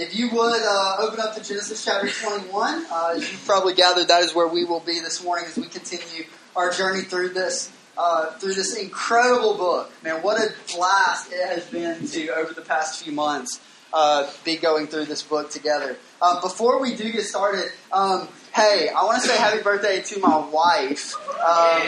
If you would uh, open up to Genesis chapter 21, uh, as you've probably gathered, that is where we will be this morning as we continue our journey through this uh, through this incredible book. Man, what a blast it has been to over the past few months uh, be going through this book together. Uh, before we do get started, um, hey, I want to say happy birthday to my wife. Um,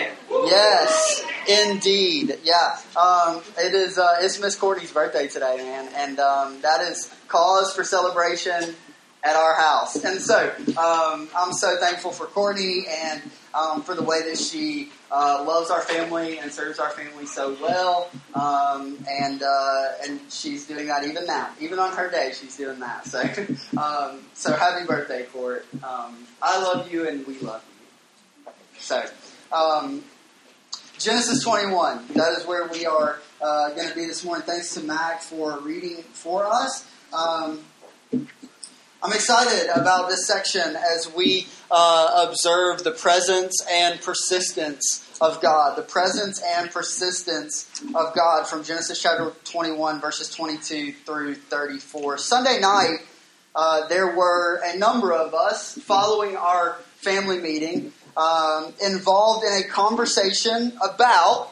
yes, indeed, yeah. Um, it is uh, it's Miss Courtney's birthday today, man, and um, that is cause for celebration at our house. And so um, I'm so thankful for Courtney and um, for the way that she uh, loves our family and serves our family so well. Um, and uh, and she's doing that even now, even on her day, she's doing that. So um, so happy birthday, Court. Um, I love you, and we love you. So. Um, Genesis 21. That is where we are uh, going to be this morning. Thanks to Mac for reading for us. I'm excited about this section as we uh, observe the presence and persistence of God. The presence and persistence of God from Genesis chapter 21, verses 22 through 34. Sunday night, uh, there were a number of us following our family meeting um, involved in a conversation about,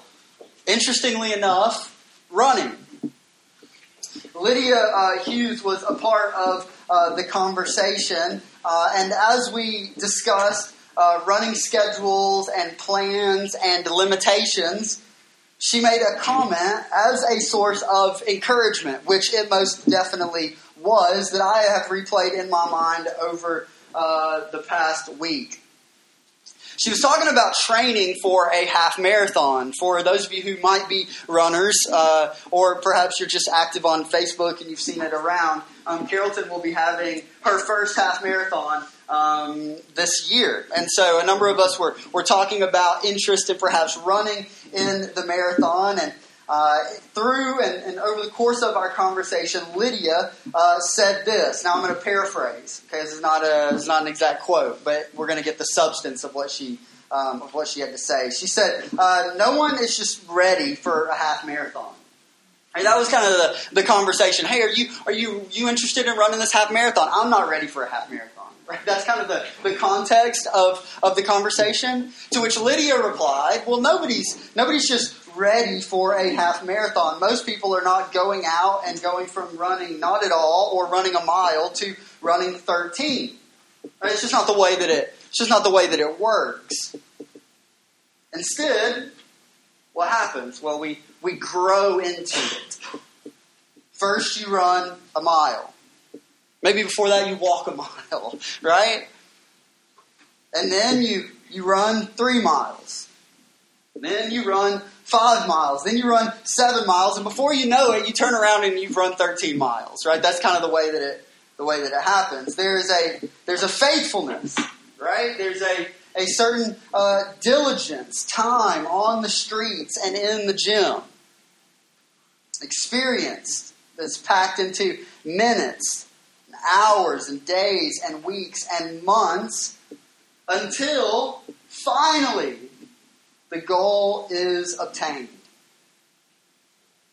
interestingly enough, running. Lydia uh, Hughes was a part of uh, the conversation. Uh, and as we discussed uh, running schedules and plans and limitations, she made a comment as a source of encouragement, which it most definitely was, that I have replayed in my mind over uh, the past week. She was talking about training for a half marathon. For those of you who might be runners, uh, or perhaps you're just active on Facebook and you've seen it around, um, Carrollton will be having her first half marathon um, this year. And so a number of us were, were talking about interest in perhaps running in the marathon. And uh, through and, and, over the course of our conversation, Lydia uh, said this. Now I'm going to paraphrase. Okay, this is not a it's not an exact quote, but we're going to get the substance of what she um, of what she had to say. She said, uh, "No one is just ready for a half marathon." And that was kind of the, the conversation. Hey, are you are you you interested in running this half marathon? I'm not ready for a half marathon. Right? That's kind of the, the context of, of the conversation. To which Lydia replied, Well, nobody's nobody's just ready for a half marathon. Most people are not going out and going from running not at all or running a mile to running 13. Right? It's just not the way that it it's just not the way that it works. Instead, what happens? Well, we, we grow into it. First, you run a mile. Maybe before that, you walk a mile, right? And then you, you run three miles. Then you run five miles. Then you run seven miles. And before you know it, you turn around and you've run 13 miles, right? That's kind of the way that it, the way that it happens. There's a, there's a faithfulness, right? There's a, a certain uh, diligence, time on the streets and in the gym. Experience that's packed into minutes, and hours, and days, and weeks, and months until finally the goal is obtained.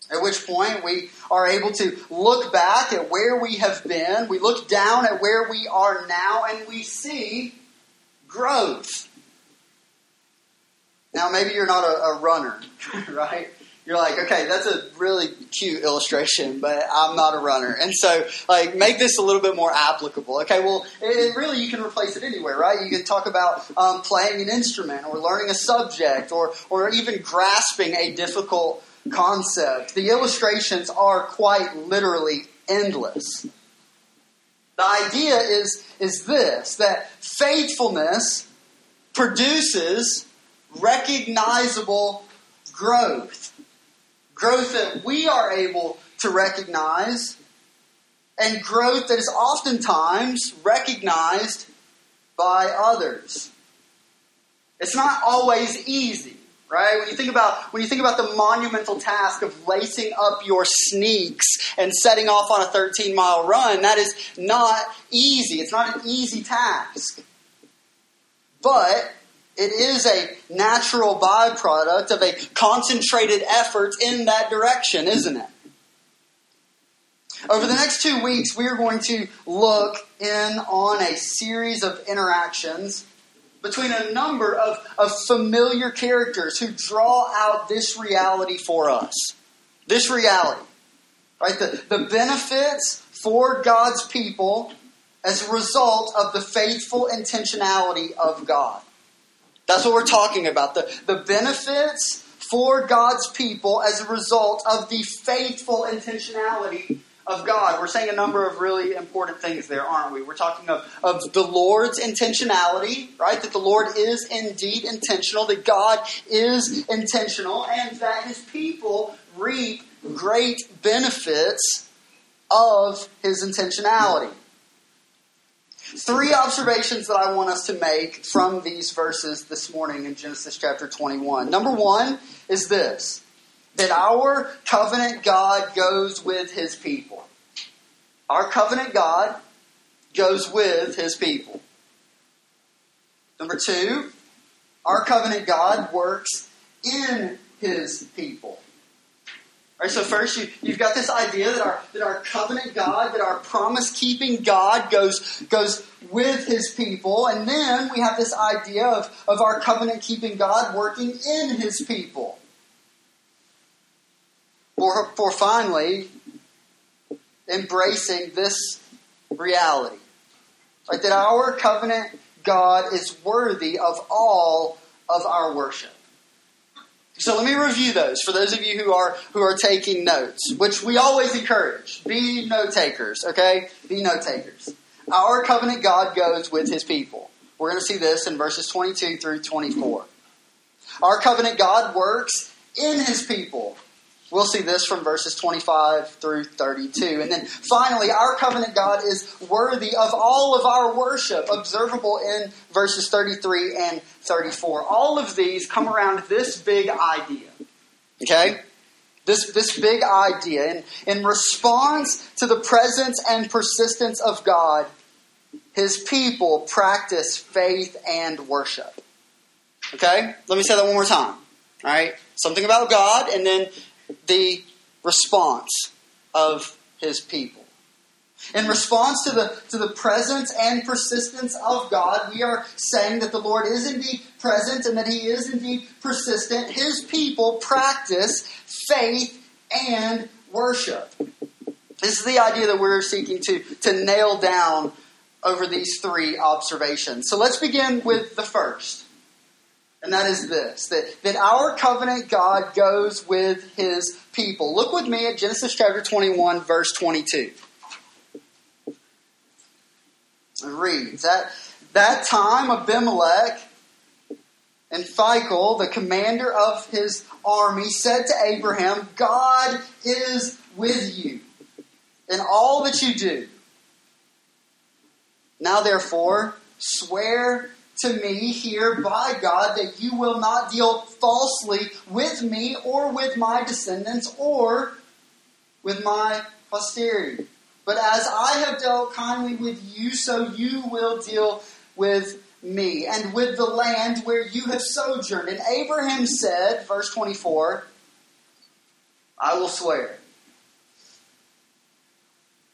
At which point we are able to look back at where we have been, we look down at where we are now, and we see growth. Now, maybe you're not a, a runner, right? You're like, okay, that's a really cute illustration, but I'm not a runner. And so, like, make this a little bit more applicable. Okay, well, really, you can replace it anywhere, right? You can talk about um, playing an instrument or learning a subject or, or even grasping a difficult concept. The illustrations are quite literally endless. The idea is, is this that faithfulness produces recognizable growth. Growth that we are able to recognize, and growth that is oftentimes recognized by others. It's not always easy right? When you think about when you think about the monumental task of lacing up your sneaks and setting off on a 13 mile run, that is not easy. It's not an easy task. But it is a natural byproduct of a concentrated effort in that direction, isn't it? Over the next two weeks, we are going to look in on a series of interactions between a number of, of familiar characters who draw out this reality for us. This reality. Right? The, the benefits for God's people as a result of the faithful intentionality of God. That's what we're talking about. The, the benefits for God's people as a result of the faithful intentionality of God. We're saying a number of really important things there, aren't we? We're talking of, of the Lord's intentionality, right? That the Lord is indeed intentional, that God is intentional, and that his people reap great benefits of his intentionality. Three observations that I want us to make from these verses this morning in Genesis chapter 21. Number one is this that our covenant God goes with his people. Our covenant God goes with his people. Number two, our covenant God works in his people. Right, so first you, you've got this idea that our, that our covenant God, that our promise keeping God goes, goes with his people. And then we have this idea of, of our covenant keeping God working in his people. For, for finally, embracing this reality. Right, that our covenant God is worthy of all of our worship. So let me review those for those of you who are who are taking notes, which we always encourage. Be note takers, okay? Be note takers. Our covenant God goes with his people. We're going to see this in verses 22 through 24. Our covenant God works in his people. We'll see this from verses 25 through 32. And then finally, our covenant God is worthy of all of our worship, observable in verses 33 and 34. All of these come around this big idea. Okay? This, this big idea. In, in response to the presence and persistence of God, his people practice faith and worship. Okay? Let me say that one more time. All right? Something about God, and then the response of his people. In response to the, to the presence and persistence of God, we are saying that the Lord is indeed present and that He is indeed persistent. His people practice faith and worship. This is the idea that we're seeking to, to nail down over these three observations. So let's begin with the first. And that is this that, that our covenant God goes with his people. Look with me at Genesis chapter 21, verse 22. It reads that that time Abimelech and Phicol, the commander of his army, said to Abraham, God is with you in all that you do. Now, therefore, swear to me here by God that you will not deal falsely with me or with my descendants or with my posterity. But as I have dealt kindly with you, so you will deal with me and with the land where you have sojourned. And Abraham said, verse 24, I will swear.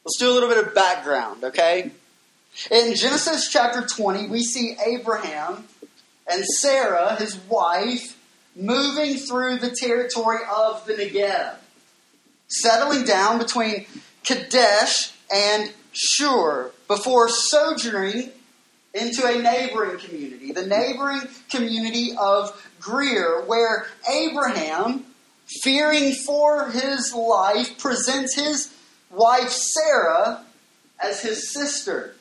Let's do a little bit of background, okay? In Genesis chapter 20, we see Abraham and Sarah, his wife, moving through the territory of the Negev, settling down between Kadesh and Shur before sojourning into a neighboring community, the neighboring community of Gerar, where Abraham, fearing for his life, presents his wife Sarah as his sister.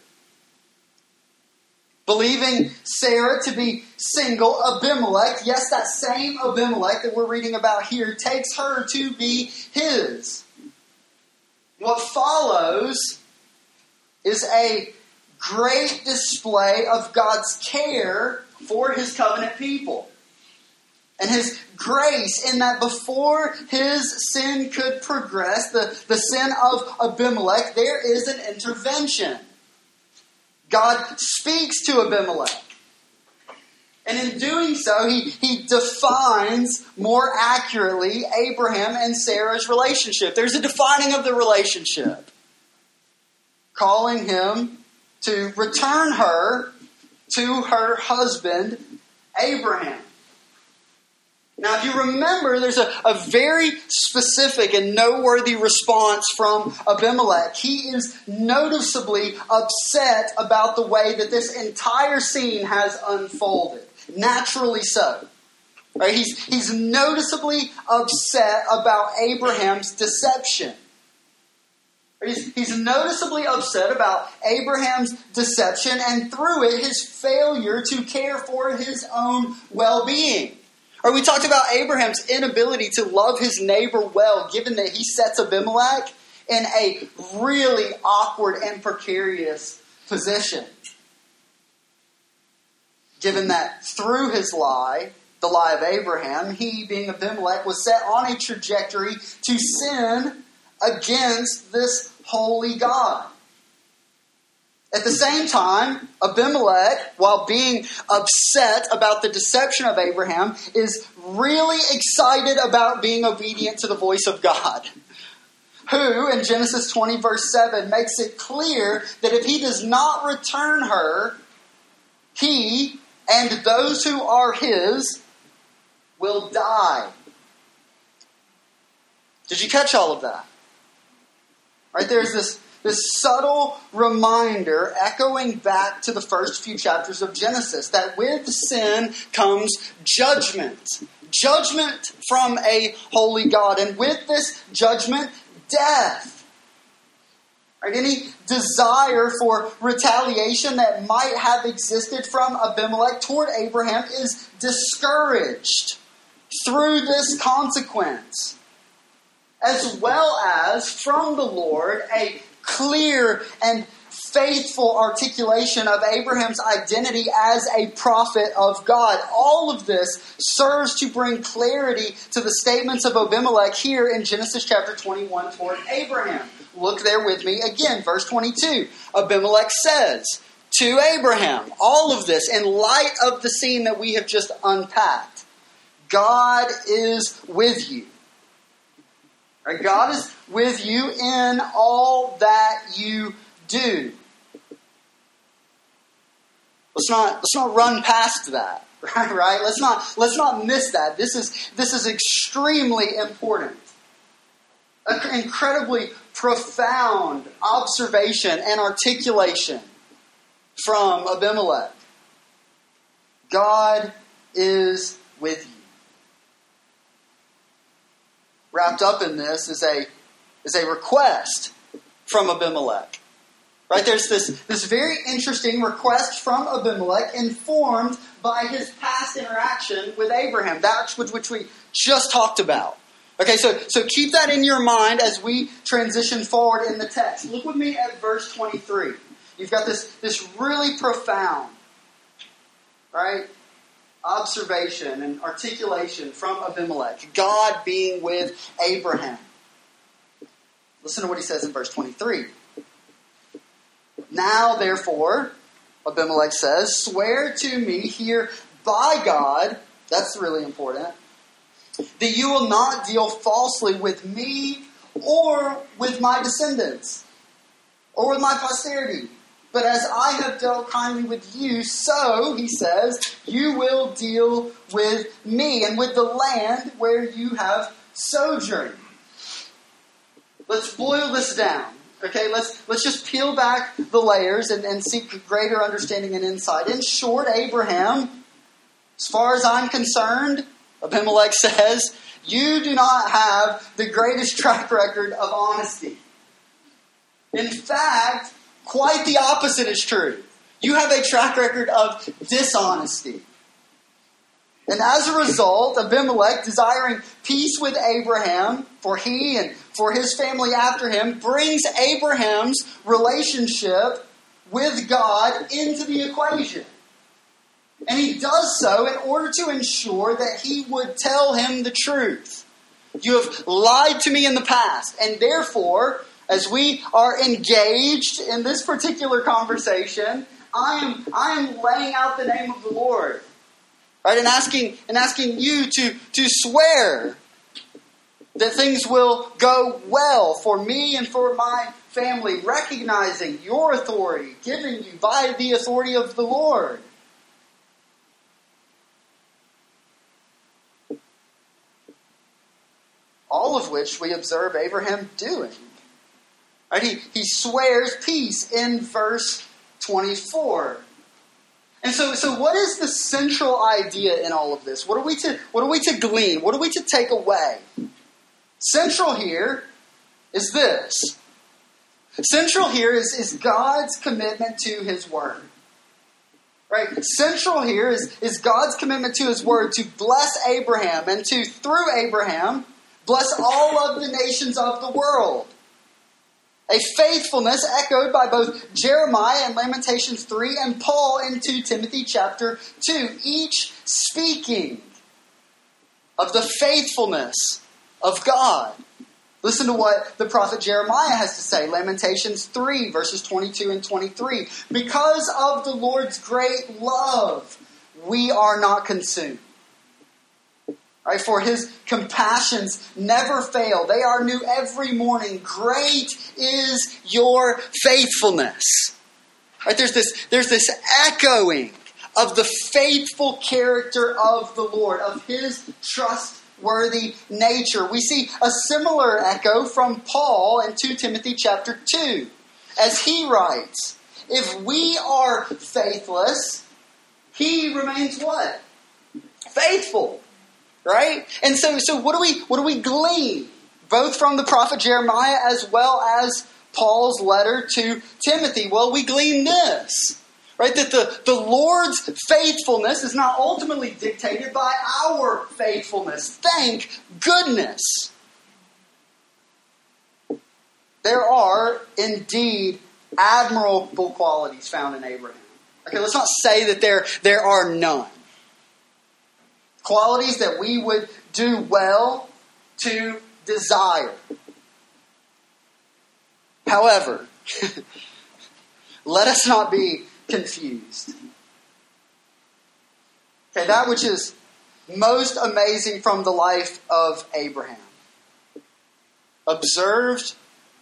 Believing Sarah to be single, Abimelech, yes, that same Abimelech that we're reading about here, takes her to be his. What follows is a great display of God's care for his covenant people. And his grace in that before his sin could progress, the, the sin of Abimelech, there is an intervention. God speaks to Abimelech. And in doing so, he, he defines more accurately Abraham and Sarah's relationship. There's a defining of the relationship. calling him to return her to her husband, Abraham. Now, if you remember, there's a, a very specific and noteworthy response from Abimelech. He is noticeably upset about the way that this entire scene has unfolded. Naturally so. Right? He's, he's noticeably upset about Abraham's deception. He's, he's noticeably upset about Abraham's deception and through it his failure to care for his own well being. Or we talked about Abraham's inability to love his neighbor well, given that he sets Abimelech in a really awkward and precarious position. Given that through his lie, the lie of Abraham, he, being Abimelech, was set on a trajectory to sin against this holy God. At the same time, Abimelech, while being upset about the deception of Abraham, is really excited about being obedient to the voice of God. Who, in Genesis 20, verse 7, makes it clear that if he does not return her, he and those who are his will die. Did you catch all of that? Right there's this this subtle reminder echoing back to the first few chapters of Genesis that with sin comes judgment. Judgment from a holy God. And with this judgment, death. Right? Any desire for retaliation that might have existed from Abimelech toward Abraham is discouraged through this consequence as well as from the Lord a clear and faithful articulation of Abraham's identity as a prophet of God. All of this serves to bring clarity to the statements of Abimelech here in Genesis chapter 21 toward Abraham. Look there with me again, verse 22. Abimelech says to Abraham, all of this in light of the scene that we have just unpacked God is with you. Right? God is with you in all that you do. Let's not let's not run past that. Right? Let's not let's not miss that. This is this is extremely important. An incredibly profound observation and articulation from Abimelech. God is with you wrapped up in this is a, is a request from Abimelech. Right? There's this, this very interesting request from Abimelech informed by his past interaction with Abraham, that which, we just talked about. Okay, so, so keep that in your mind as we transition forward in the text. Look with me at verse 23. You've got this, this really profound, right? Observation and articulation from Abimelech, God being with Abraham. Listen to what he says in verse 23. Now, therefore, Abimelech says, swear to me here by God, that's really important, that you will not deal falsely with me or with my descendants or with my posterity but as I have dealt kindly with you, so, he says, you will deal with me and with the land where you have sojourned. Let's boil this down. Okay, let's let's just peel back the layers and, and seek greater understanding and insight. In short, Abraham, as far as I'm concerned, Abimelech says, you do not have the greatest track record of honesty. In fact, Quite the opposite is true. You have a track record of dishonesty. And as a result, Abimelech, desiring peace with Abraham, for he and for his family after him, brings Abraham's relationship with God into the equation. And he does so in order to ensure that he would tell him the truth. You have lied to me in the past, and therefore as we are engaged in this particular conversation, I am, I am laying out the name of the Lord. Right? And asking and asking you to, to swear that things will go well for me and for my family, recognizing your authority given you by the authority of the Lord. All of which we observe Abraham doing. Right? He, he swears peace in verse 24. And so, so what is the central idea in all of this? What are we to what are we to glean? What are we to take away? Central here is this. Central here is, is God's commitment to his word. Right? Central here is, is God's commitment to his word to bless Abraham and to, through Abraham, bless all of the nations of the world. A faithfulness echoed by both Jeremiah in Lamentations 3 and Paul in 2 Timothy chapter 2, each speaking of the faithfulness of God. Listen to what the prophet Jeremiah has to say. Lamentations 3, verses 22 and 23. Because of the Lord's great love, we are not consumed. Right, for his compassions never fail. They are new every morning. Great is your faithfulness. Right, there's this, there's this echoing of the faithful character of the Lord, of his trustworthy nature. We see a similar echo from Paul in 2 Timothy chapter 2, as he writes, If we are faithless, he remains what? Faithful right? And so, so what do we what do we glean both from the prophet Jeremiah as well as Paul's letter to Timothy? Well, we glean this. Right? That the, the Lord's faithfulness is not ultimately dictated by our faithfulness. Thank goodness. There are indeed admirable qualities found in Abraham. Okay, let's not say that there, there are none qualities that we would do well to desire. However, let us not be confused. Okay, that which is most amazing from the life of Abraham, observed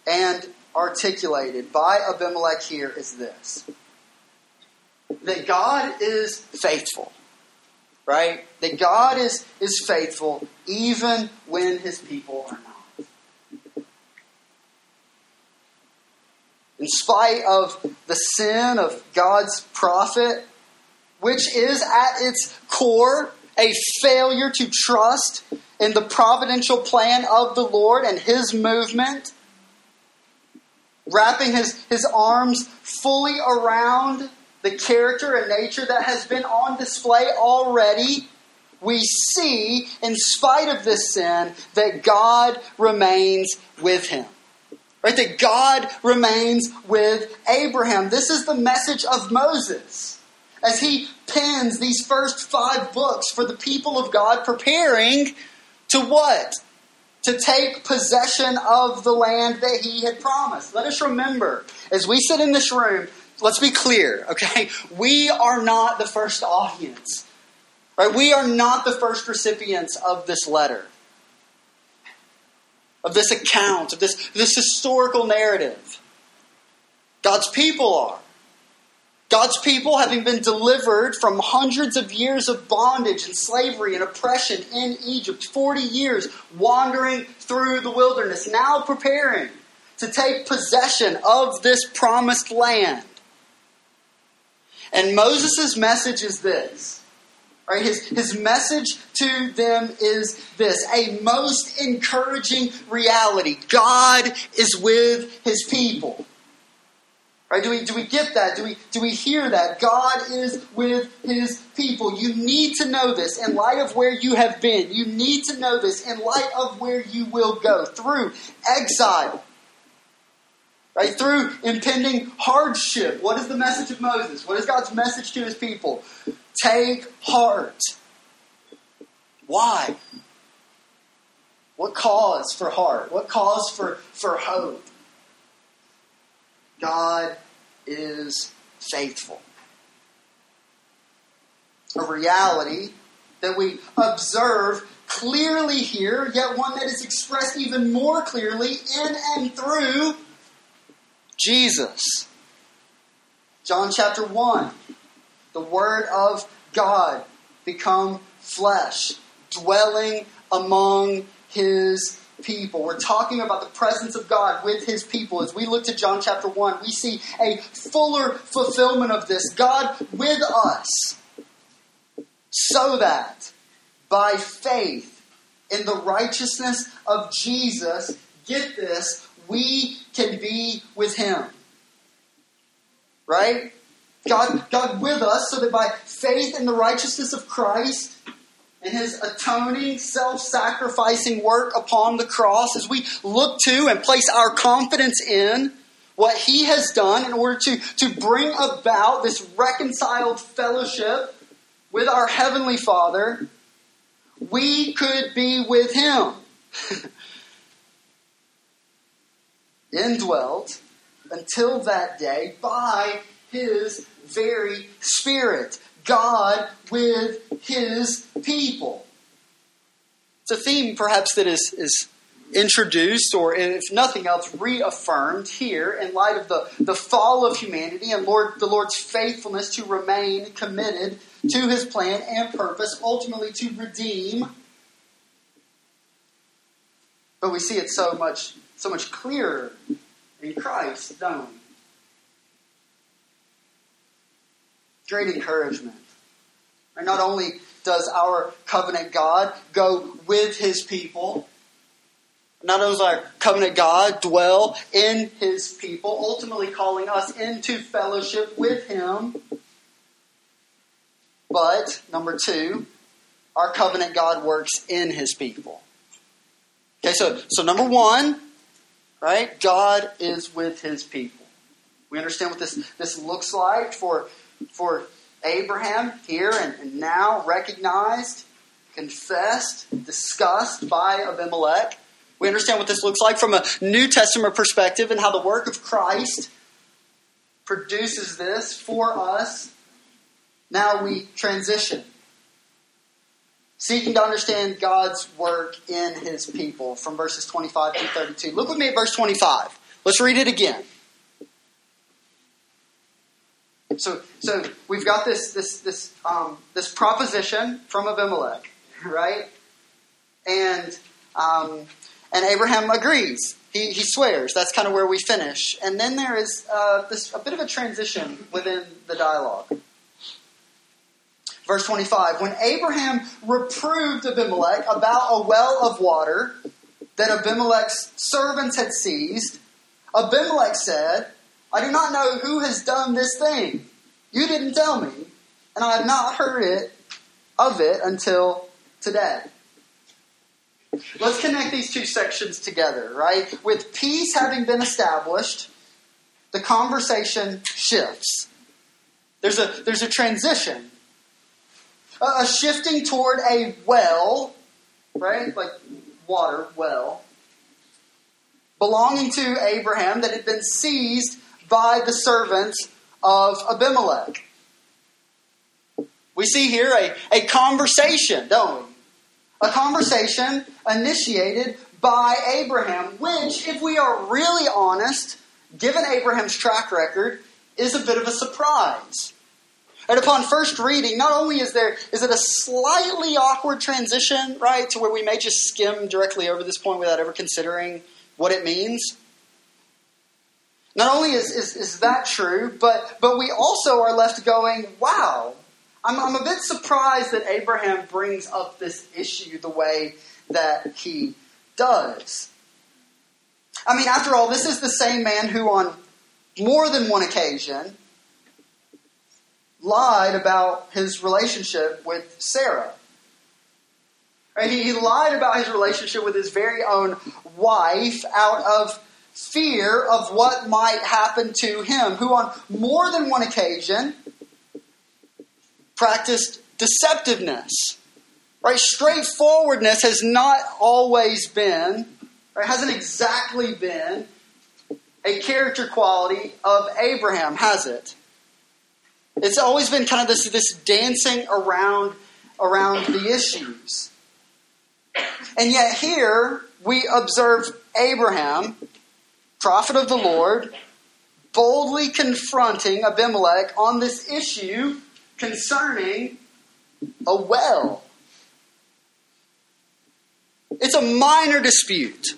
and articulated by Abimelech here is this that God is faithful right? That God is, is faithful even when his people are not. In spite of the sin of God's prophet, which is at its core a failure to trust in the providential plan of the Lord and his movement, wrapping his, his arms fully around the character and nature that has been on display already, we see, in spite of this sin, that God remains with him. Right? That God remains with Abraham. This is the message of Moses as he pens these first five books for the people of God, preparing to what? To take possession of the land that he had promised. Let us remember, as we sit in this room, let's be clear, okay? We are not the first audience. Right? We are not the first recipients of this letter. Of this account, of this, this historical narrative. God's people are. God's people, having been delivered from hundreds of years of bondage and slavery and oppression in Egypt, 40 years wandering through the wilderness, now preparing to take possession of this promised land. And Moses' message is this. Right? His, his message to them is this a most encouraging reality. God is with his people. Right? Do we, do we get that? Do we, do we hear that? God is with his people. You need to know this in light of where you have been. You need to know this in light of where you will go through exile, Right? Through impending hardship. What is the message of Moses? What is God's message to his people? Take heart. Why? What cause for heart? What cause for, for hope? God is faithful. A reality that we observe clearly here, yet one that is expressed even more clearly in and through Jesus. John chapter 1 the Word of God become flesh, dwelling among His people. We're talking about the presence of God with His people. As we look to John chapter 1, we see a fuller fulfillment of this God with us, so that by faith in the righteousness of Jesus, get this, we can be with Him. Right? God, God with us so that by faith in the righteousness of Christ and his atoning, self sacrificing work upon the cross, as we look to and place our confidence in what he has done in order to, to bring about this reconciled fellowship with our Heavenly Father, we could be with him. Indwelt until that day by his very Spirit. God with His people. It's a theme perhaps that is, is introduced, or if nothing else, reaffirmed here in light of the, the fall of humanity and Lord, the Lord's faithfulness to remain committed to His plan and purpose, ultimately to redeem. But we see it so much, so much clearer in Christ, don't we? great encouragement. And not only does our covenant God go with his people, not only does our covenant God dwell in his people, ultimately calling us into fellowship with him, but, number two, our covenant God works in his people. Okay, so, so number one, right, God is with his people. We understand what this, this looks like for for Abraham here and, and now recognized, confessed, discussed by Abimelech. We understand what this looks like from a New Testament perspective and how the work of Christ produces this for us. Now we transition. Seeking to understand God's work in his people from verses 25 to 32. Look with me at verse 25. Let's read it again. So, so we've got this this this um, this proposition from Abimelech, right? And um, and Abraham agrees. He, he swears. That's kind of where we finish. And then there is uh, this a bit of a transition within the dialogue. Verse 25 When Abraham reproved Abimelech about a well of water that Abimelech's servants had seized, Abimelech said, I do not know who has done this thing. You didn't tell me, and I have not heard it of it until today. Let's connect these two sections together, right? With peace having been established, the conversation shifts. There's a, there's a transition, a, shifting toward a well, right? Like water, well, belonging to Abraham that had been seized by the servants of Abimelech. We see here a, a conversation, don't we? A conversation initiated by Abraham, which, if we are really honest, given Abraham's track record, is a bit of a surprise. And upon first reading, not only is there is it a slightly awkward transition, right, to where we may just skim directly over this point without ever considering what it means, not only is, is, is that true, but, but we also are left going, wow, I'm, I'm a bit surprised that Abraham brings up this issue the way that he does. I mean, after all, this is the same man who, on more than one occasion, lied about his relationship with Sarah. Right? He lied about his relationship with his very own wife out of fear of what might happen to him, who on more than one occasion practiced deceptiveness. Right? Straightforwardness has not always been, or hasn't exactly been, a character quality of Abraham, has it? It's always been kind of this, this dancing around around the issues. And yet here we observe Abraham, prophet of the Lord, boldly confronting Abimelech on this issue concerning a well. It's a minor dispute,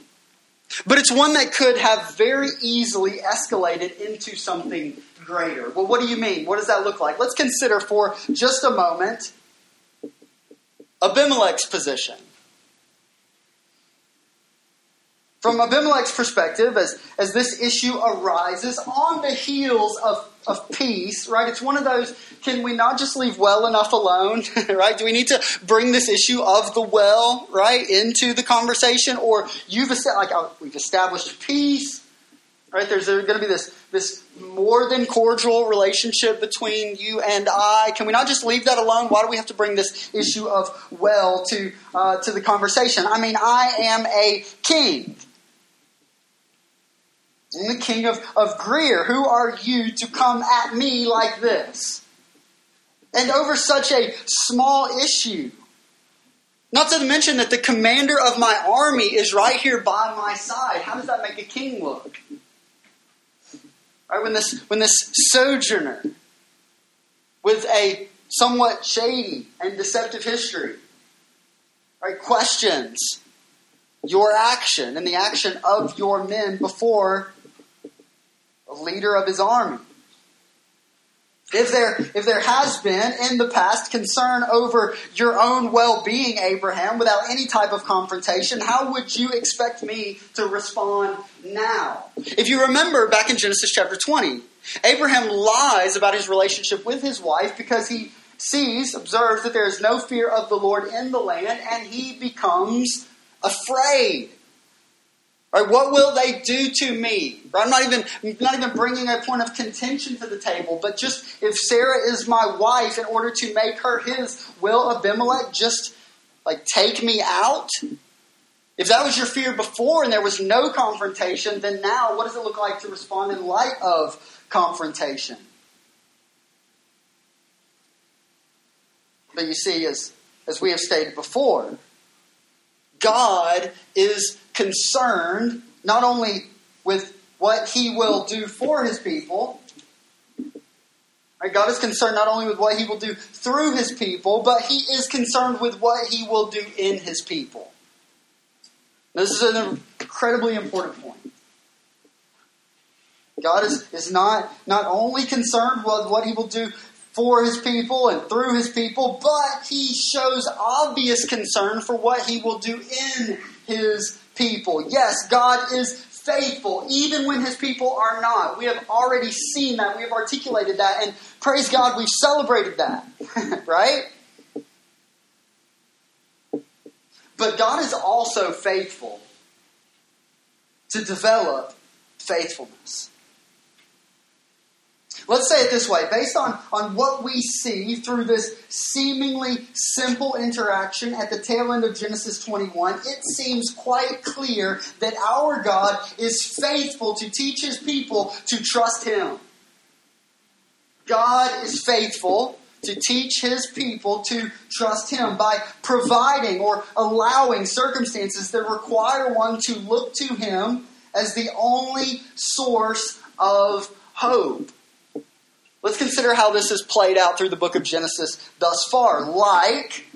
but it's one that could have very easily escalated into something greater. Well, what do you mean? What does that look like? Let's consider for just a moment Abimelech's position. From Abimelech's perspective, as, as this issue arises on the heels of, of peace, right? It's one of those, can we not just leave well enough alone, right? Do we need to bring this issue of the well, right, into the conversation? Or you've established, like uh, we've established peace, right? There's going to be this, this more than cordial relationship between you and I. Can we not just leave that alone? Why do we have to bring this issue of well to, uh, to the conversation? I mean, I am a king. I'm the king of, of Gerar. Who are you to come at me like this? And over such a small issue. Not to mention that the commander of my army is right here by my side. How does that make a king look? Right, when this when this sojourner with a somewhat shady and deceptive history right, questions your action and the action of your men before leader of his army. If there, if there has been in the past concern over your own well being, Abraham, without any type of confrontation, how would you expect me to respond now? If you remember back in Genesis chapter 20, Abraham lies about his relationship with his wife because he sees, observes that there is no fear of the Lord in the land, and he becomes afraid. Right? What will they do to me? Right? I'm not even not even bringing a point of contention to the table, but just if Sarah is my wife, in order to make her his, will Abimelech just like take me out? If that was your fear before and there was no confrontation, then now what does it look like to respond in light of confrontation? But you see, as, as we have stated before, God is concerned not only with what he will do for his people, right? God is concerned not only with what he will do through his people, but he is concerned with what he will do in his people. This is an incredibly important point. God is, is not, not only concerned with what he will do for his people and through his people, but he shows obvious concern for what he will do in his people. Yes, God is faithful even when his people are not. We have already seen that. We have articulated that. And praise God, we've celebrated that. right? But God is also faithful to develop faithfulness. Let's say it this way based on, on what we see through this seemingly simple interaction at the tail end of Genesis 21, it seems quite clear that our God is faithful to teach his people to trust him. God is faithful to teach his people to trust him by providing or allowing circumstances that require one to look to him as the only source of hope. Let's consider how this has played out through the book of Genesis thus far. Like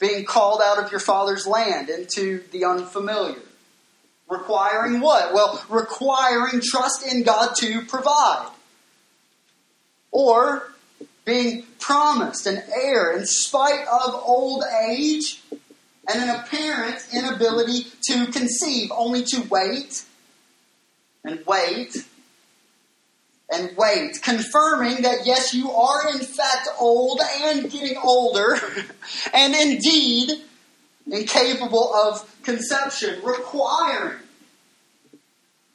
being called out of your father's land into the unfamiliar. Requiring what? Well, requiring trust in God to provide. Or being promised an heir in spite of old age and an apparent inability to conceive, only to wait and wait and wait, confirming that yes, you are in fact old and getting older, and indeed incapable of conception, requiring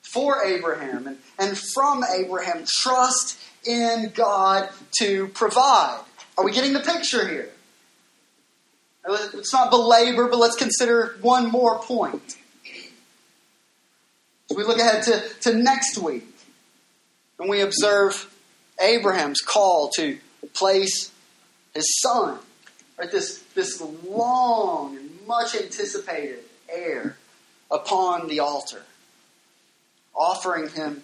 for Abraham and, from Abraham trust in God to provide. Are we getting the picture here? Let's not belabor, but let's consider one more point. As we look ahead to, to next week, and we observe Abraham's call to place his son, right? This, this long and much anticipated heir upon the altar, offering him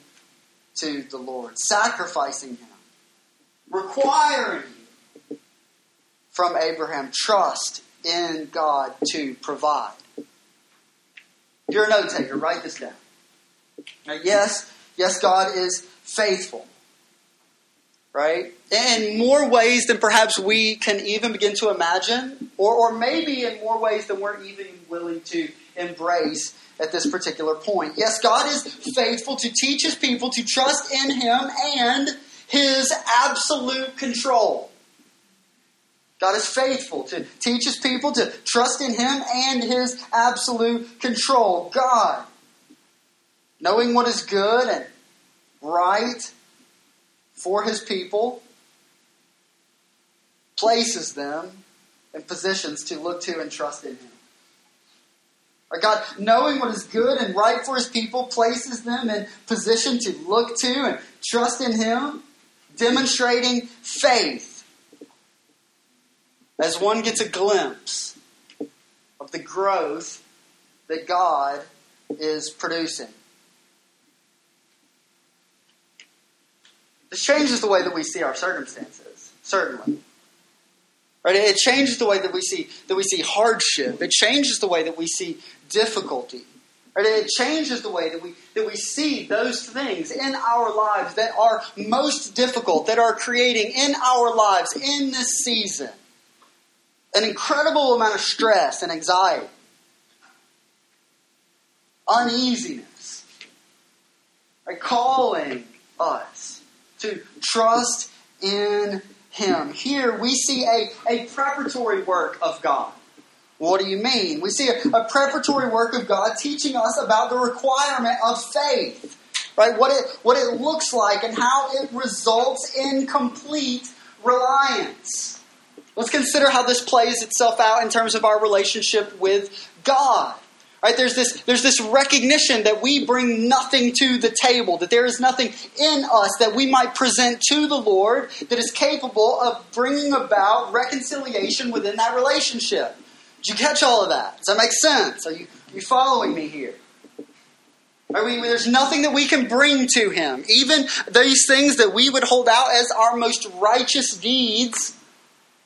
to the Lord, sacrificing him, requiring from Abraham trust in God to provide. You're a note taker, write this down. Now, yes, yes, God is faithful. Right? In more ways than perhaps we can even begin to imagine, or, or maybe in more ways than we're even willing to embrace at this particular point. Yes, God is faithful to teach his people to trust in him and his absolute control. God is faithful to teach his people to trust in him and his absolute control. God, knowing what is good and right for his people, places them in positions to look to and trust in him. Our God, knowing what is good and right for his people, places them in position to look to and trust in him, demonstrating faith as one gets a glimpse of the growth that God is producing. This changes the way that we see our circumstances, certainly. Right? It changes the way that we see that we see hardship. It changes the way that we see difficulty. Right? It changes the way that we that we see those things in our lives that are most difficult, that are creating in our lives in this season an incredible amount of stress and anxiety, uneasiness, right? calling us to trust in Him. Here we see a, a preparatory work of God. What do you mean? We see a, a preparatory work of God teaching us about the requirement of faith, right? What it, what it looks like and how it results in complete reliance. Let's consider how this plays itself out in terms of our relationship with God. Right? There's this, there's this recognition that we bring nothing to the table, that there is nothing in us that we might present to the Lord that is capable of bringing about reconciliation within that relationship. Did you catch all of that? Does that make sense? Are you, are you following me here? Right? We, there's nothing that we can bring to Him. Even these things that we would hold out as our most righteous deeds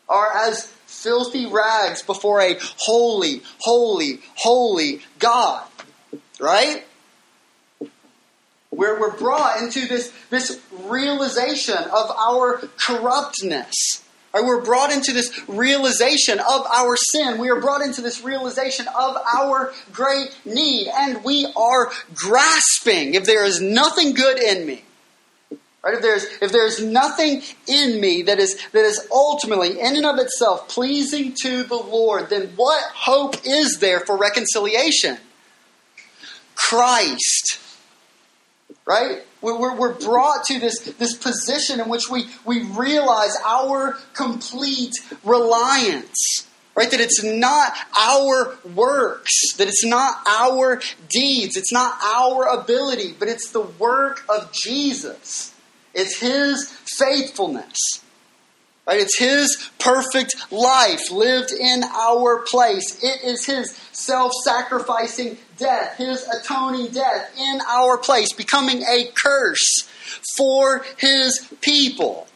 are as filthy rags before a holy, holy, holy God. Right? Where we're brought into this, this realization of our corruptness. Right? We're brought into this realization of our sin. We are brought into this realization of our great need. And we are grasping if there is nothing good in me Right? If there's if there's nothing in me that is that is ultimately in and of itself pleasing to the Lord, then what hope is there for reconciliation? Christ. Right? We're, we're brought to this, this position in which we, we realize our complete reliance right? That it's not our works, that it's not our deeds, it's not our ability, but it's the work of Jesus. It's His faithfulness. Right? It's His perfect life lived in our place. It is His self sacrificing death, His atoning death in our place, becoming a curse for His people,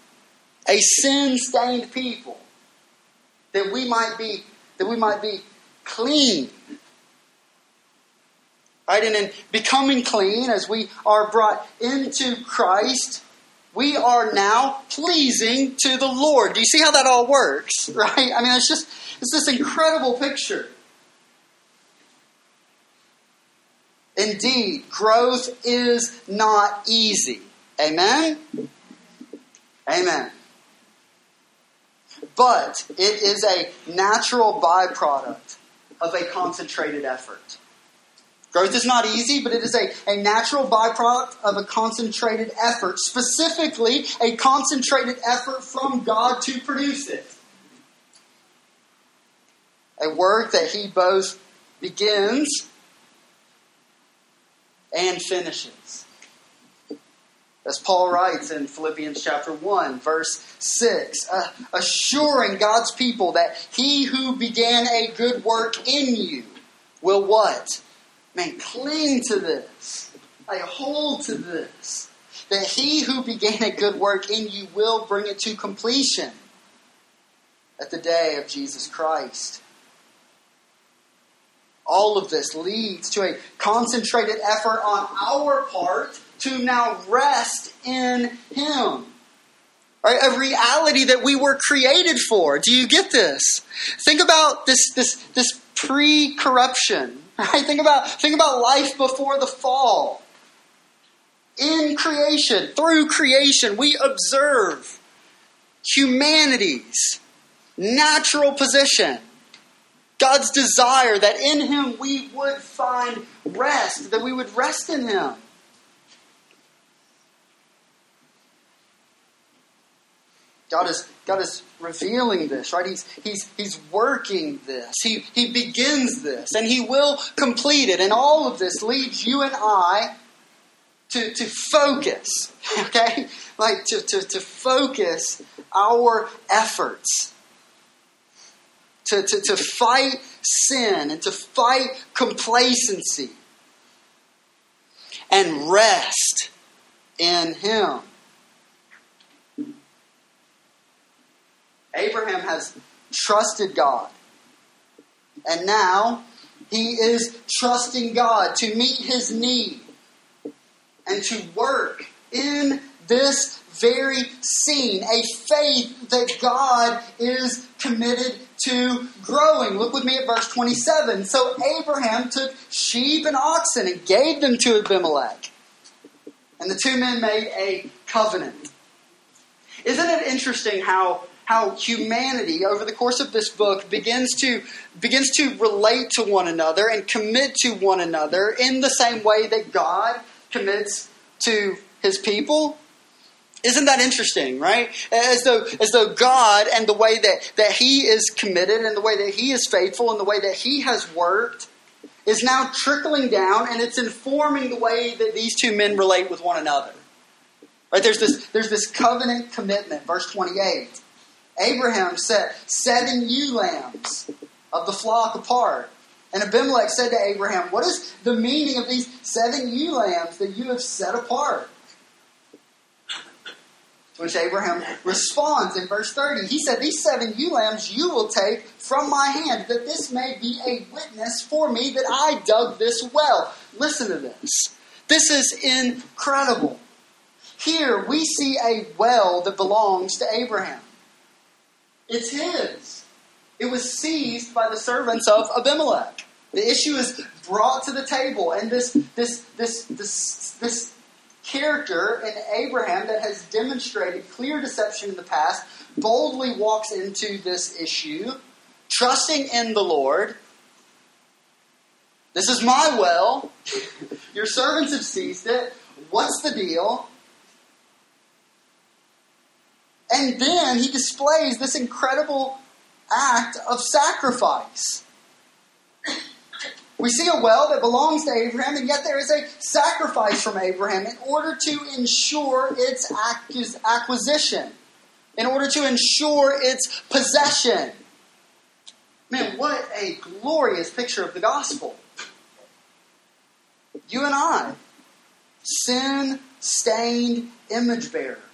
a sin stained people, that we might be that we might be clean. Right? And in becoming clean, as we are brought into Christ, we are now pleasing to the Lord. Do you see how that all works? Right? I mean, it's just it's this incredible picture. Indeed, growth is not easy. Amen? Amen. But it is a natural byproduct of a concentrated effort. Growth is not easy, but it is a, a natural byproduct of a concentrated effort, specifically a concentrated effort from God to produce it. A work that He both begins and finishes. As Paul writes in Philippians chapter 1, verse 6, uh, assuring God's people that he who began a good work in you will what? Man, cling to this. I hold to this. That he who began a good work in you will bring it to completion at the day of Jesus Christ. All of this leads to a concentrated effort on our part to now rest in Him. Right? A reality that we were created for. Do you get this? Think about this, this, this pre-corruption. Right? Think about, think about life before the fall. In creation, through creation, we observe humanity's natural position. God's desire that in Him we would find rest, that we would rest in Him. God is, God is revealing this, right? He's, he's, he's working this. He, he begins this, and He will complete it. And all of this leads you and I to, to focus, okay? Like to, to, to focus our efforts, to, to, to fight sin and to fight complacency and rest in Him. Abraham has trusted God. And now he is trusting God to meet his need and to work in this very scene a faith that God is committed to growing. Look with me at verse 27. So Abraham took sheep and oxen and gave them to Abimelech. And the two men made a covenant. Isn't it interesting how how humanity over the course of this book begins to begins to relate to one another and commit to one another in the same way that God commits to his people. Isn't that interesting, right? As though as though God and the way that, that he is committed and the way that he is faithful and the way that he has worked is now trickling down and it's informing the way that these two men relate with one another. Right? There's this there's this covenant commitment, verse 28 Abraham set seven ewe lambs of the flock apart. And Abimelech said to Abraham, What is the meaning of these seven ewe lambs that you have set apart? To which Abraham responds in verse 30. He said, These seven ewe lambs you will take from my hand, that this may be a witness for me that I dug this well. Listen to this. This is incredible. Here we see a well that belongs to Abraham. It's his. It was seized by the servants of Abimelech. The issue is brought to the table, and this this this this this character in Abraham that has demonstrated clear deception in the past boldly walks into this issue, trusting in the Lord. This is my well. Your servants have seized it. What's the deal? And then he displays this incredible act of sacrifice. We see a well that belongs to Abraham, and yet there is a sacrifice from Abraham in order to ensure its acquisition, in order to ensure its possession. Man, what a glorious picture of the gospel. You and I, sin stained image bearers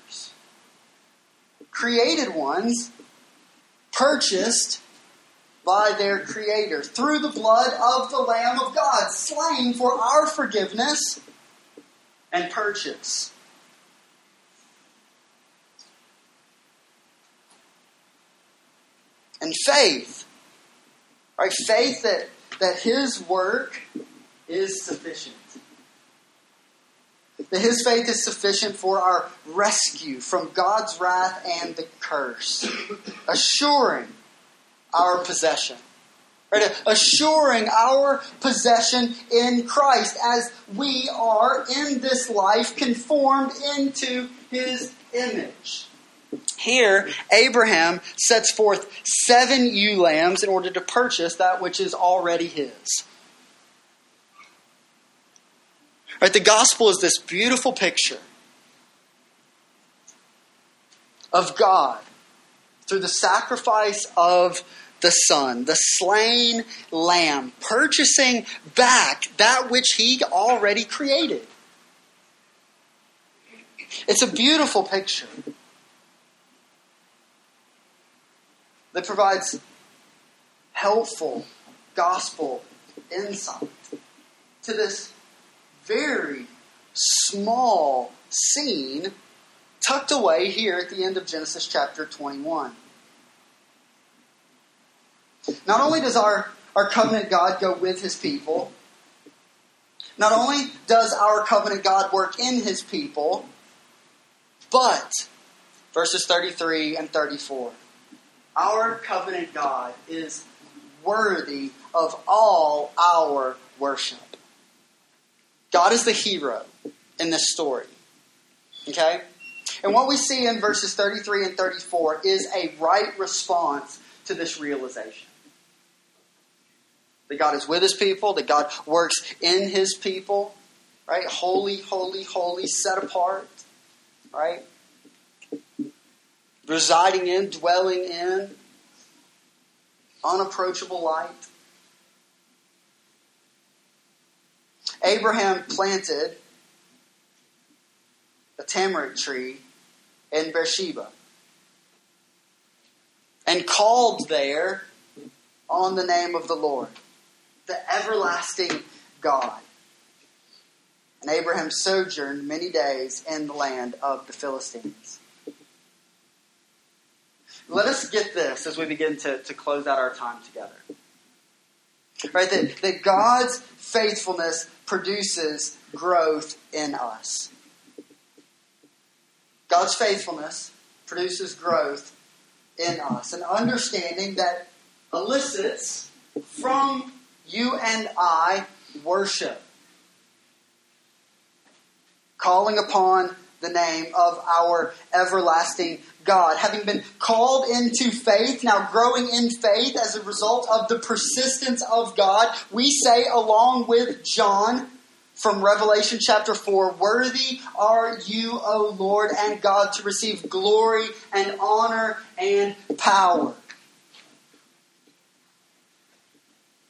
created ones purchased by their Creator through the blood of the Lamb of God, slain for our forgiveness and purchase. And faith, right? Faith that, that His work is sufficient his faith is sufficient for our rescue from God's wrath and the curse, assuring our possession. Right? Assuring our possession in Christ as we are in this life conformed into his image. Here, Abraham sets forth seven ewe lambs in order to purchase that which is already his. Right? The gospel is this beautiful picture of God through the sacrifice of the Son, the slain lamb, purchasing back that which He already created. It's a beautiful picture that provides helpful gospel insight to this very small scene tucked away here at the end of Genesis chapter 21. Not only does our, our covenant God go with his people, not only does our covenant God work in his people, but, verses 33 and 34, our covenant God is worthy of all our worship. God is the hero in this story. Okay? And what we see in verses 33 and 34 is a right response to this realization. That God is with his people, that God works in his people, right? Holy, holy, holy, set apart, right? Residing in, dwelling in, unapproachable light. Abraham planted a tamarisk tree in Beersheba and called there on the name of the Lord, the everlasting God. And Abraham sojourned many days in the land of the Philistines. Let us get this as we begin to, to close out our time together. Right? That, that God's faithfulness produces growth in us. God's faithfulness produces growth in us. An understanding that elicits from you and I worship. Calling upon the name of our everlasting God. Having been called into faith, now growing in faith as a result of the persistence of God, we say, along with John from Revelation chapter 4 Worthy are you, O Lord and God, to receive glory and honor and power.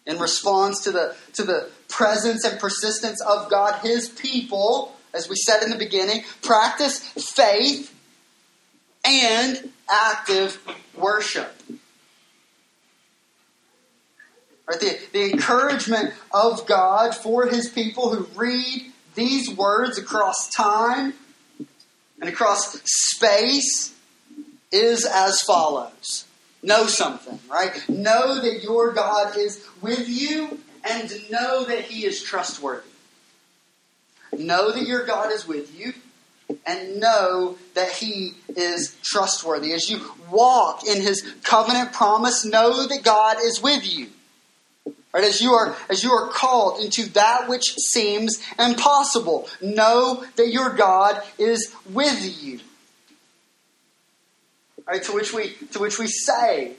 In response to the, to the presence and persistence of God, his people as we said in the beginning, practice faith and active worship. Right, the, the encouragement of God for his people who read these words across time and across space is as follows. Know something, right? Know that your God is with you and know that he is trustworthy. Know that your God is with you and know that He is trustworthy. As you walk in His covenant promise, know that God is with you. Right, as you are as you are called into that which seems impossible, know that your God is with you. Right, to which we to which we say,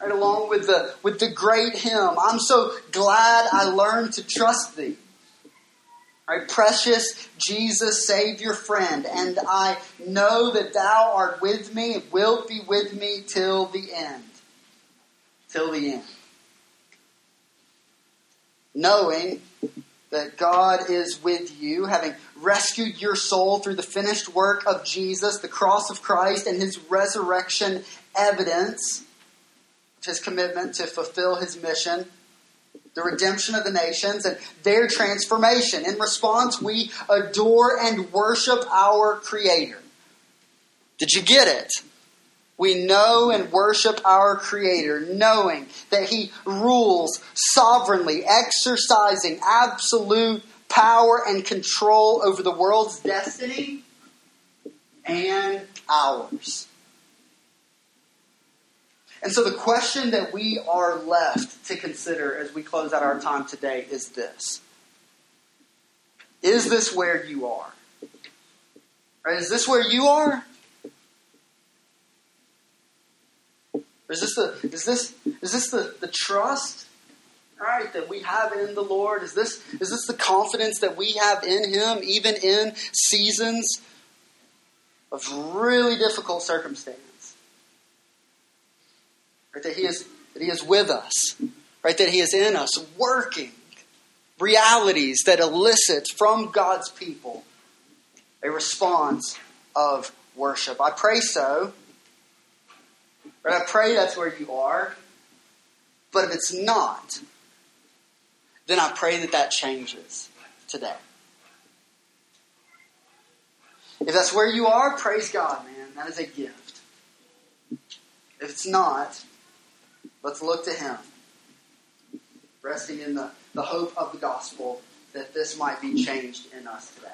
right, along with the with the great hymn, I'm so glad I learned to trust thee. Right, precious Jesus, Savior, friend, and I know that Thou art with me and wilt be with me till the end. Till the end. Knowing that God is with you, having rescued your soul through the finished work of Jesus, the cross of Christ, and His resurrection evidence, His commitment to fulfill His mission the redemption of the nations, and their transformation. In response, we adore and worship our Creator. Did you get it? We know and worship our Creator, knowing that He rules sovereignly, exercising absolute power and control over the world's destiny and ours. And so the question that we are left to consider as we close out our time today is this Is this where you are? Right, is this where you are? Is this the is this is this the, the trust right that we have in the Lord? Is this is this the confidence that we have in him even in seasons of really difficult circumstance. Right? That He is that He is with us. Right? That He is in us, working realities that elicit from God's people a response of worship. I pray so. But I pray that's where you are. But if it's not, then I pray that that changes today. If that's where you are, praise God, man. That is a gift. If it's not, let's look to Him, resting in the, the hope of the gospel that this might be changed in us today.